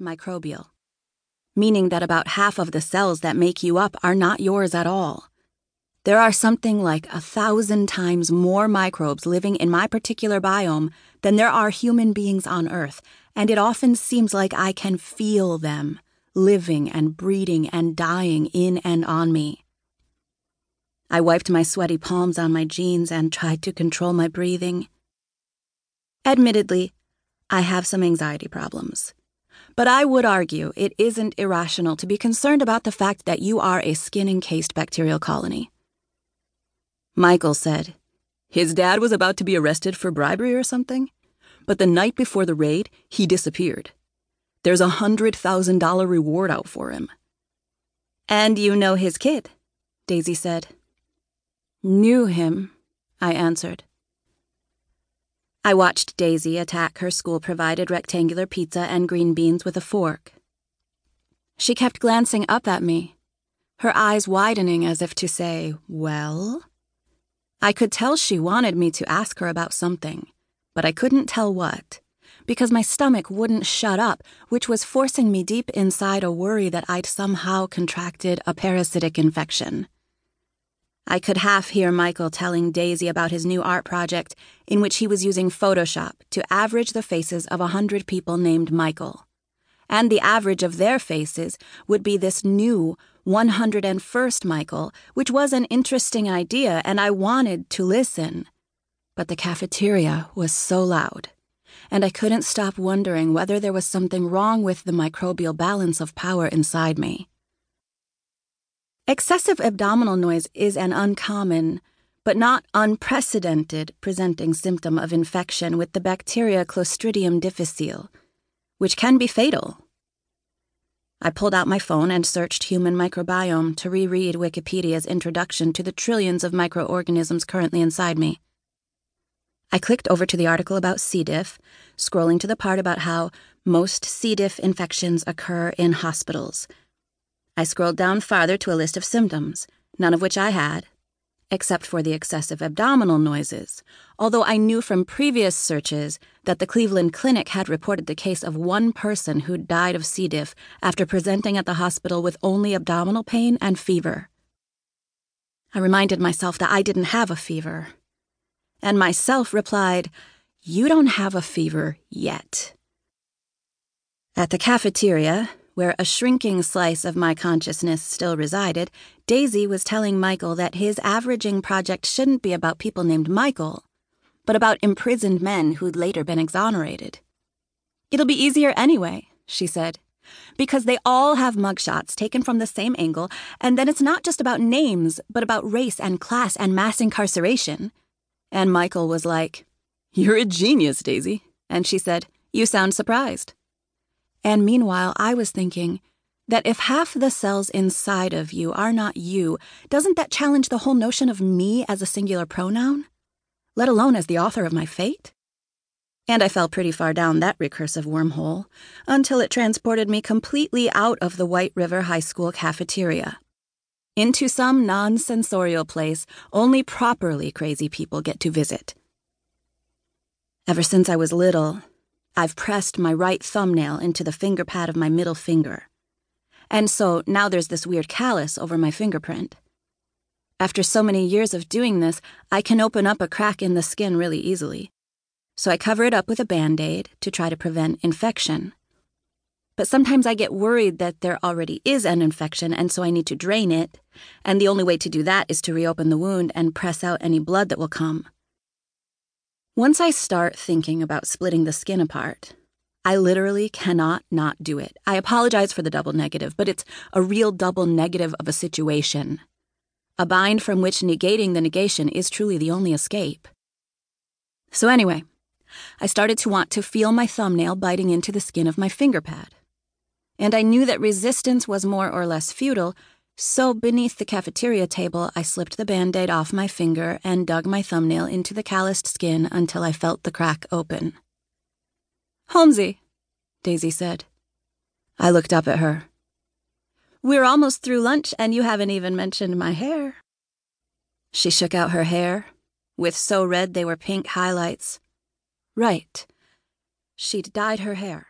microbial, meaning that about half of the cells that make you up are not yours at all. There are something like a thousand times more microbes living in my particular biome than there are human beings on Earth, and it often seems like I can feel them living and breeding and dying in and on me. I wiped my sweaty palms on my jeans and tried to control my breathing. Admittedly, I have some anxiety problems. But I would argue it isn't irrational to be concerned about the fact that you are a skin encased bacterial colony. Michael said, His dad was about to be arrested for bribery or something, but the night before the raid, he disappeared. There's a $100,000 reward out for him. And you know his kid, Daisy said. Knew him, I answered. I watched Daisy attack her school provided rectangular pizza and green beans with a fork. She kept glancing up at me, her eyes widening as if to say, Well? I could tell she wanted me to ask her about something, but I couldn't tell what, because my stomach wouldn't shut up, which was forcing me deep inside a worry that I'd somehow contracted a parasitic infection. I could half hear Michael telling Daisy about his new art project in which he was using Photoshop to average the faces of a hundred people named Michael. And the average of their faces would be this new 101st Michael, which was an interesting idea, and I wanted to listen. But the cafeteria was so loud, and I couldn't stop wondering whether there was something wrong with the microbial balance of power inside me. Excessive abdominal noise is an uncommon, but not unprecedented, presenting symptom of infection with the bacteria Clostridium difficile, which can be fatal. I pulled out my phone and searched human microbiome to reread Wikipedia's introduction to the trillions of microorganisms currently inside me. I clicked over to the article about C. diff, scrolling to the part about how most C. diff infections occur in hospitals. I scrolled down farther to a list of symptoms, none of which I had, except for the excessive abdominal noises, although I knew from previous searches that the Cleveland Clinic had reported the case of one person who died of C. diff after presenting at the hospital with only abdominal pain and fever. I reminded myself that I didn't have a fever. And myself replied, You don't have a fever yet. At the cafeteria, where a shrinking slice of my consciousness still resided, Daisy was telling Michael that his averaging project shouldn't be about people named Michael, but about imprisoned men who'd later been exonerated. It'll be easier anyway, she said, because they all have mugshots taken from the same angle, and then it's not just about names, but about race and class and mass incarceration. And Michael was like, You're a genius, Daisy. And she said, You sound surprised. And meanwhile, I was thinking that if half the cells inside of you are not you, doesn't that challenge the whole notion of me as a singular pronoun? Let alone as the author of my fate? And I fell pretty far down that recursive wormhole until it transported me completely out of the White River High School cafeteria into some non sensorial place only properly crazy people get to visit. Ever since I was little, I've pressed my right thumbnail into the finger pad of my middle finger. And so now there's this weird callus over my fingerprint. After so many years of doing this, I can open up a crack in the skin really easily. So I cover it up with a band aid to try to prevent infection. But sometimes I get worried that there already is an infection, and so I need to drain it, and the only way to do that is to reopen the wound and press out any blood that will come. Once I start thinking about splitting the skin apart, I literally cannot not do it. I apologize for the double negative, but it's a real double negative of a situation. A bind from which negating the negation is truly the only escape. So, anyway, I started to want to feel my thumbnail biting into the skin of my finger pad. And I knew that resistance was more or less futile so, beneath the cafeteria table, I slipped the band aid off my finger and dug my thumbnail into the calloused skin until I felt the crack open. Holmesy, Daisy said. I looked up at her. We're almost through lunch, and you haven't even mentioned my hair. She shook out her hair, with so red they were pink highlights. Right. She'd dyed her hair.